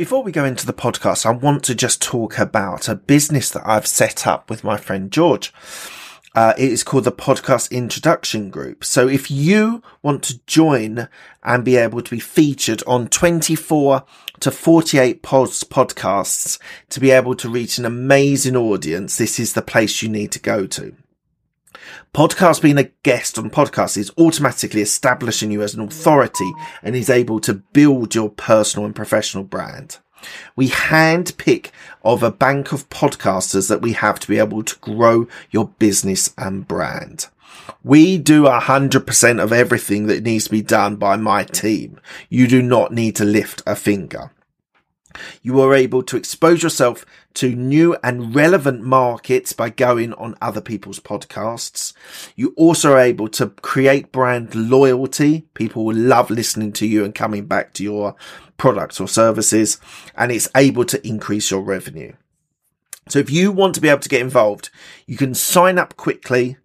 Before we go into the podcast, I want to just talk about a business that I've set up with my friend George. Uh, it is called the Podcast Introduction Group. So if you want to join and be able to be featured on 24 to 48 pods, podcasts to be able to reach an amazing audience, this is the place you need to go to. Podcast being a guest on podcasts is automatically establishing you as an authority and is able to build your personal and professional brand. We hand pick of a bank of podcasters that we have to be able to grow your business and brand. We do a hundred percent of everything that needs to be done by my team. You do not need to lift a finger. You are able to expose yourself to new and relevant markets by going on other people's podcasts. You also are able to create brand loyalty. People will love listening to you and coming back to your products or services, and it's able to increase your revenue. So if you want to be able to get involved, you can sign up quickly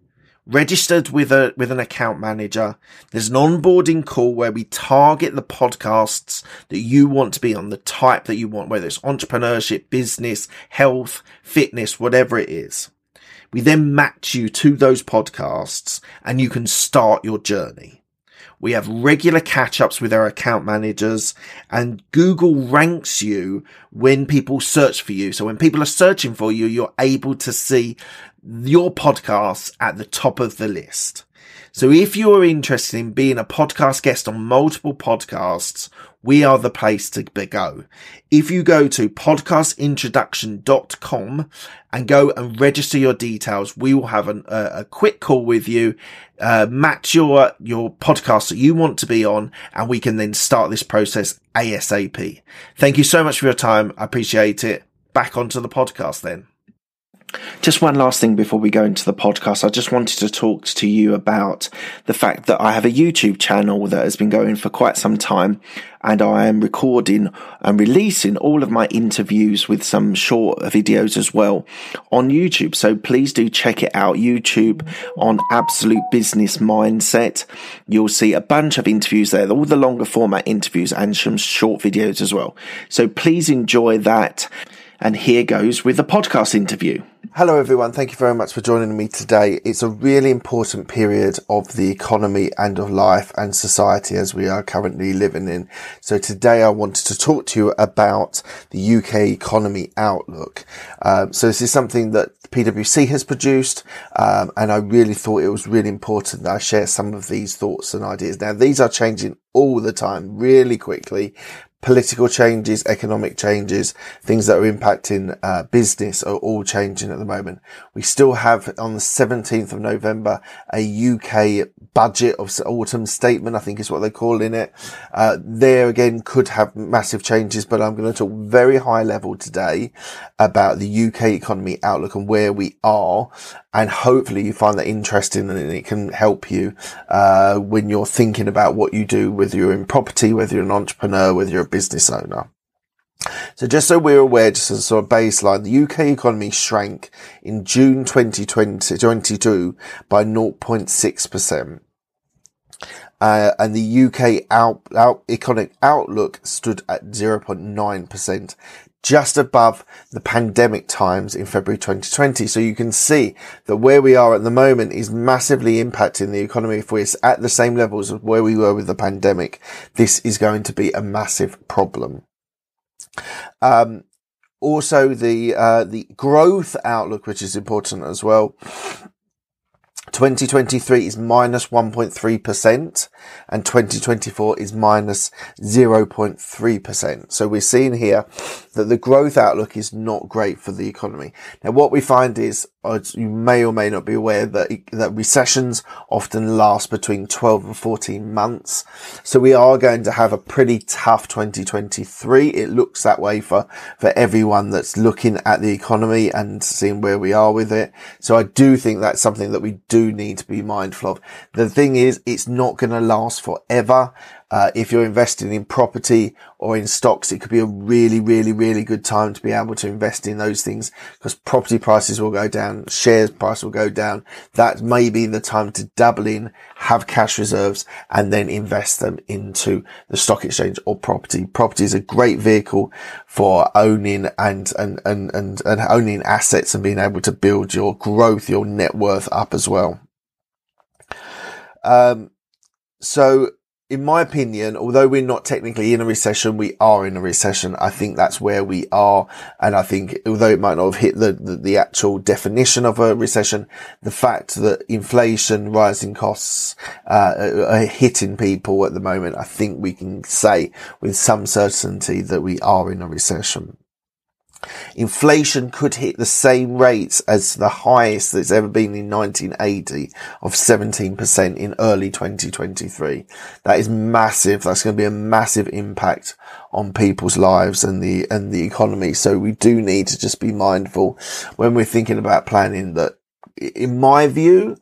registered with a with an account manager. There's an onboarding call where we target the podcasts that you want to be on, the type that you want, whether it's entrepreneurship, business, health, fitness, whatever it is. We then match you to those podcasts and you can start your journey. We have regular catch ups with our account managers and Google ranks you when people search for you. So when people are searching for you, you're able to see your podcasts at the top of the list. So if you're interested in being a podcast guest on multiple podcasts, we are the place to go. If you go to podcastintroduction.com and go and register your details, we will have an, a, quick call with you, uh, match your, your podcast that you want to be on, and we can then start this process ASAP. Thank you so much for your time. I appreciate it. Back onto the podcast then. Just one last thing before we go into the podcast. I just wanted to talk to you about the fact that I have a YouTube channel that has been going for quite some time and I am recording and releasing all of my interviews with some short videos as well on YouTube. So please do check it out. YouTube on Absolute Business Mindset. You'll see a bunch of interviews there, all the longer format interviews and some short videos as well. So please enjoy that. And here goes with the podcast interview. Hello, everyone. Thank you very much for joining me today. It's a really important period of the economy and of life and society as we are currently living in. So today I wanted to talk to you about the UK economy outlook. Um, so this is something that PwC has produced, um, and I really thought it was really important that I share some of these thoughts and ideas. Now, these are changing all the time, really quickly, political changes, economic changes, things that are impacting uh, business are all changing at the moment. We still have on the 17th of November a UK budget of autumn statement, I think is what they're calling it. Uh, there again could have massive changes, but I'm going to talk very high level today about the UK economy outlook and where we are and hopefully you find that interesting and it can help you uh, when you're thinking about what you do, whether you're in property, whether you're an entrepreneur, whether you're a business owner. So just so we're aware, just as a sort of baseline, the UK economy shrank in June 2022 by 0.6%. Uh, and the UK out, out, economic outlook stood at 0.9%, just above the pandemic times in February 2020. So you can see that where we are at the moment is massively impacting the economy. If we're at the same levels of where we were with the pandemic, this is going to be a massive problem. Um, also the, uh, the growth outlook, which is important as well. 2023 is minus 1.3% and 2024 is minus 0.3%. So we're seeing here that the growth outlook is not great for the economy. Now what we find is Oh, you may or may not be aware that, that recessions often last between 12 and 14 months. So we are going to have a pretty tough 2023. It looks that way for, for everyone that's looking at the economy and seeing where we are with it. So I do think that's something that we do need to be mindful of. The thing is, it's not going to last forever. Uh, if you're investing in property or in stocks, it could be a really, really, really good time to be able to invest in those things because property prices will go down, shares price will go down. That may be the time to double in, have cash reserves and then invest them into the stock exchange or property. Property is a great vehicle for owning and, and, and, and, and owning assets and being able to build your growth, your net worth up as well. Um, so in my opinion, although we're not technically in a recession, we are in a recession. I think that's where we are. And I think although it might not have hit the, the, the, actual definition of a recession, the fact that inflation, rising costs, uh, are hitting people at the moment, I think we can say with some certainty that we are in a recession. Inflation could hit the same rates as the highest that's ever been in 1980 of 17% in early 2023. That is massive. That's going to be a massive impact on people's lives and the, and the economy. So we do need to just be mindful when we're thinking about planning that in my view,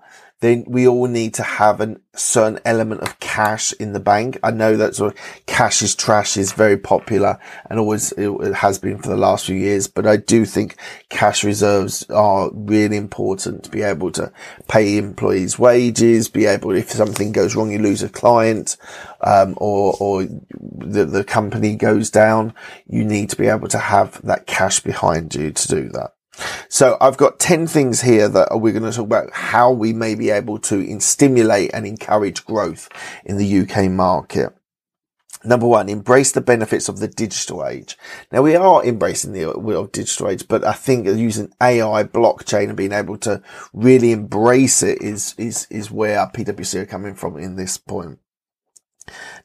then we all need to have a certain element of cash in the bank. I know that sort of cash is trash is very popular and always it has been for the last few years, but I do think cash reserves are really important to be able to pay employees wages, be able, if something goes wrong, you lose a client, um, or, or the, the company goes down, you need to be able to have that cash behind you to do that. So I've got 10 things here that we're going to talk about how we may be able to stimulate and encourage growth in the UK market. Number one, embrace the benefits of the digital age. Now we are embracing the digital age, but I think using AI, blockchain and being able to really embrace it is, is, is where PwC are coming from in this point.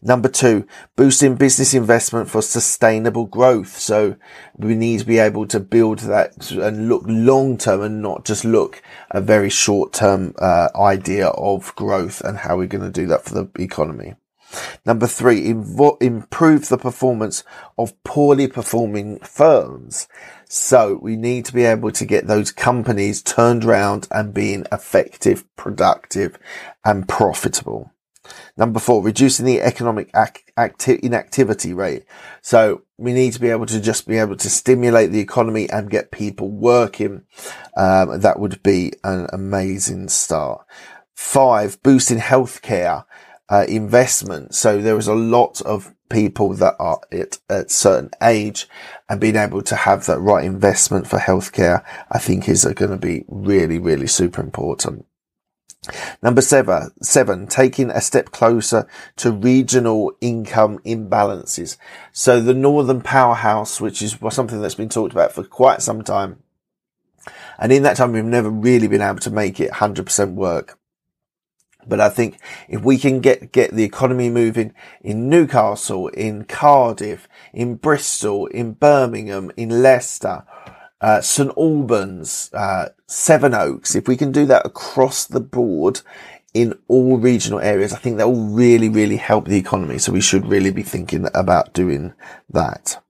Number two, boosting business investment for sustainable growth. So we need to be able to build that and look long term and not just look a very short term uh, idea of growth and how we're going to do that for the economy. Number three, invo- improve the performance of poorly performing firms. So we need to be able to get those companies turned around and being effective, productive and profitable. Number four, reducing the economic acti- inactivity rate. So we need to be able to just be able to stimulate the economy and get people working. Um, that would be an amazing start. Five, boosting healthcare uh, investment. So there is a lot of people that are at a certain age and being able to have that right investment for healthcare, I think is going to be really, really super important. Number seven, seven, taking a step closer to regional income imbalances. So the Northern Powerhouse, which is something that's been talked about for quite some time. And in that time, we've never really been able to make it 100% work. But I think if we can get, get the economy moving in Newcastle, in Cardiff, in Bristol, in Birmingham, in Leicester, uh, St Albans, uh, Sevenoaks, if we can do that across the board in all regional areas, I think that will really, really help the economy. So we should really be thinking about doing that.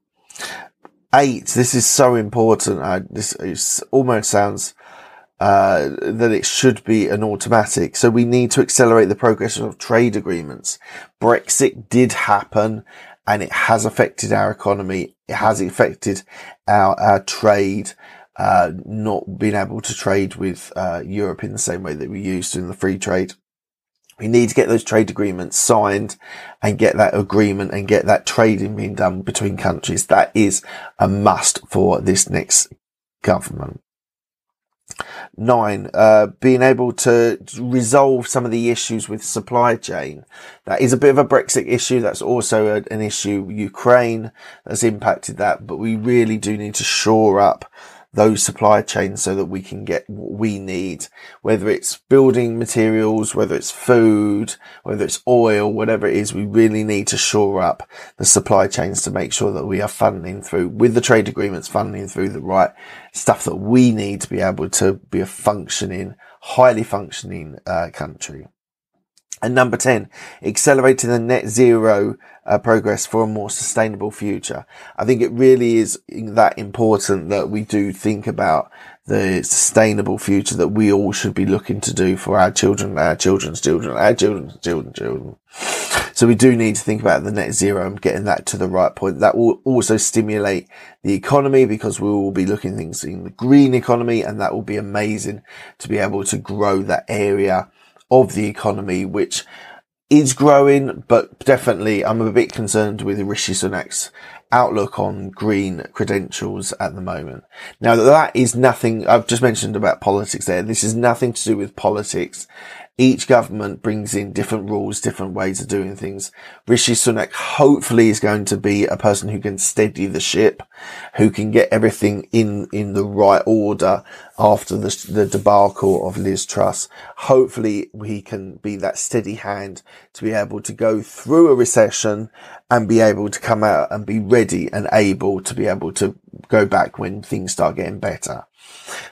Eight, this is so important. Uh, this almost sounds uh, that it should be an automatic. So we need to accelerate the progress of trade agreements. Brexit did happen and it has affected our economy. It has affected our, our trade, uh, not being able to trade with, uh, Europe in the same way that we used in the free trade. We need to get those trade agreements signed and get that agreement and get that trading being done between countries. That is a must for this next government. Nine, uh, being able to resolve some of the issues with supply chain. That is a bit of a Brexit issue. That's also a, an issue Ukraine has impacted that, but we really do need to shore up those supply chains so that we can get what we need, whether it's building materials, whether it's food, whether it's oil, whatever it is, we really need to shore up the supply chains to make sure that we are funding through with the trade agreements, funding through the right stuff that we need to be able to be a functioning, highly functioning uh, country. And number 10, accelerating the net zero uh, progress for a more sustainable future. I think it really is that important that we do think about the sustainable future that we all should be looking to do for our children, our children's children, our children's children, children. So we do need to think about the net zero and getting that to the right point. That will also stimulate the economy because we will be looking things in the green economy and that will be amazing to be able to grow that area of the economy, which is growing, but definitely I'm a bit concerned with Rishi Sunak's outlook on green credentials at the moment. Now that is nothing, I've just mentioned about politics there. This is nothing to do with politics each government brings in different rules, different ways of doing things. Rishi Sunak hopefully is going to be a person who can steady the ship, who can get everything in, in the right order after the, the debacle of Liz Truss. Hopefully he can be that steady hand to be able to go through a recession and be able to come out and be ready and able to be able to go back when things start getting better.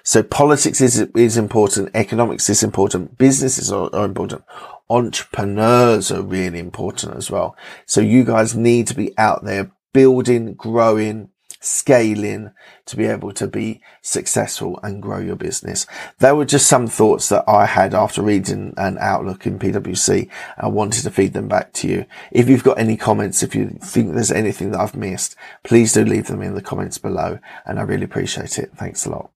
So politics is, is important. Economics is important. Businesses are, are important. Entrepreneurs are really important as well. So you guys need to be out there building, growing, scaling to be able to be successful and grow your business. There were just some thoughts that I had after reading an outlook in PwC. I wanted to feed them back to you. If you've got any comments, if you think there's anything that I've missed, please do leave them in the comments below and I really appreciate it. Thanks a lot.